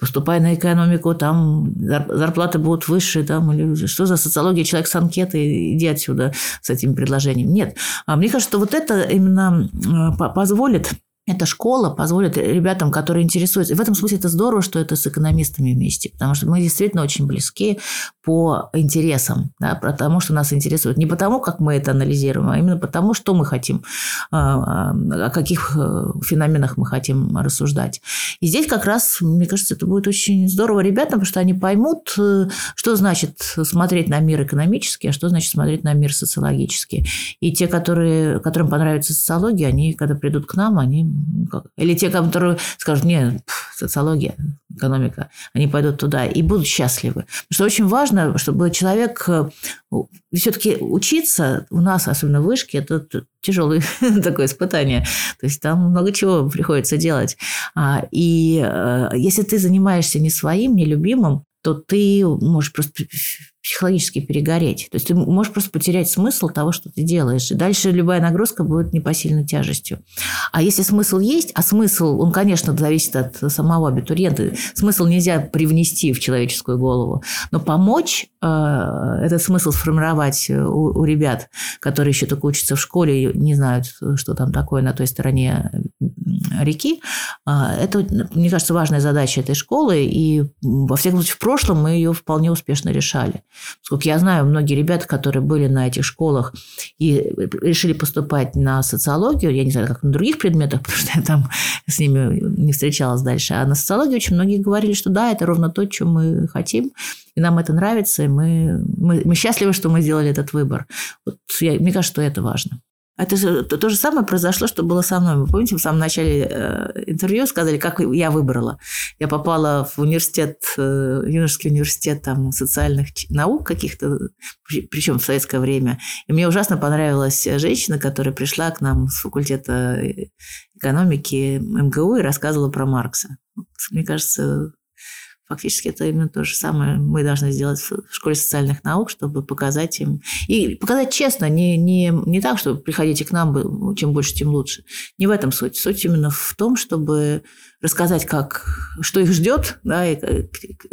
поступая на экономику, там зарплаты будут выше, там, или что за социология, человек с анкеты, иди отсюда с этим предложением. Нет. А мне кажется, что вот это именно позволит эта школа позволит ребятам, которые интересуются. В этом смысле это здорово, что это с экономистами вместе, потому что мы действительно очень близки по интересам, да, потому что нас интересует. Не потому, как мы это анализируем, а именно потому, что мы хотим, а, а, о каких э, феноменах мы хотим рассуждать. И здесь как раз, мне кажется, это будет очень здорово ребятам, потому что они поймут, э, что значит смотреть на мир экономически, а что значит смотреть на мир социологически. И те, которые, которым понравится социология, они, когда придут к нам, они или те, которые скажут, нет, социология, экономика, они пойдут туда и будут счастливы. Потому что очень важно, чтобы человек э, все-таки учиться у нас, особенно в вышке, это тяжелое [LAUGHS] такое испытание. То есть там много чего приходится делать. А, и э, если ты занимаешься не своим, не любимым, то ты можешь просто психологически перегореть. То есть ты можешь просто потерять смысл того, что ты делаешь. И дальше любая нагрузка будет непосильной тяжестью. А если смысл есть, а смысл, он, конечно, зависит от самого абитуриента, смысл нельзя привнести в человеческую голову, но помочь э, этот смысл сформировать у, у ребят, которые еще только учатся в школе и не знают, что там такое на той стороне реки, э, это, мне кажется, важная задача этой школы, и во всяком случае в прошлом мы ее вполне успешно решали. Сколько я знаю, многие ребята, которые были на этих школах и решили поступать на социологию, я не знаю, как на других предметах, [LAUGHS] потому что я там с ними не встречалась дальше, а на социологии очень многие говорили, что да, это ровно то, что мы хотим, и нам это нравится, и мы, мы, мы счастливы, что мы сделали этот выбор. Вот я, мне кажется, что это важно. Это то, то же самое произошло, что было со мной. Вы помните, в самом начале э, интервью сказали, как я выбрала. Я попала в университет, э, юношеский университет там, социальных наук каких-то, причем в советское время. И мне ужасно понравилась женщина, которая пришла к нам с факультета экономики МГУ и рассказывала про Маркса. Мне кажется, Фактически это именно то же самое мы должны сделать в школе социальных наук, чтобы показать им. И показать честно, не, не, не так, что приходите к нам, чем больше, тем лучше. Не в этом суть. Суть именно в том, чтобы рассказать, как, что их ждет, да, и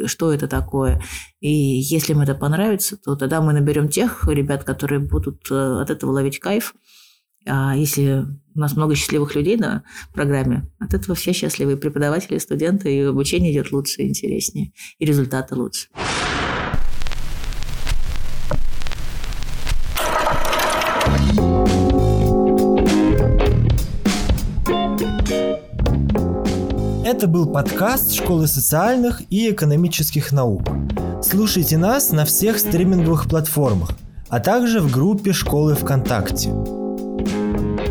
что это такое. И если им это понравится, то тогда мы наберем тех ребят, которые будут э, от этого ловить кайф, а если у нас много счастливых людей на программе, от этого все счастливые преподаватели, студенты, и обучение идет лучше интереснее, и результаты лучше. Это был подкаст Школы социальных и экономических наук. Слушайте нас на всех стриминговых платформах, а также в группе Школы ВКонтакте.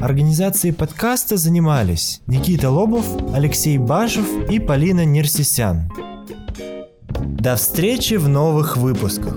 Организацией подкаста занимались Никита Лобов, Алексей Бажев и Полина Нерсисян. До встречи в новых выпусках.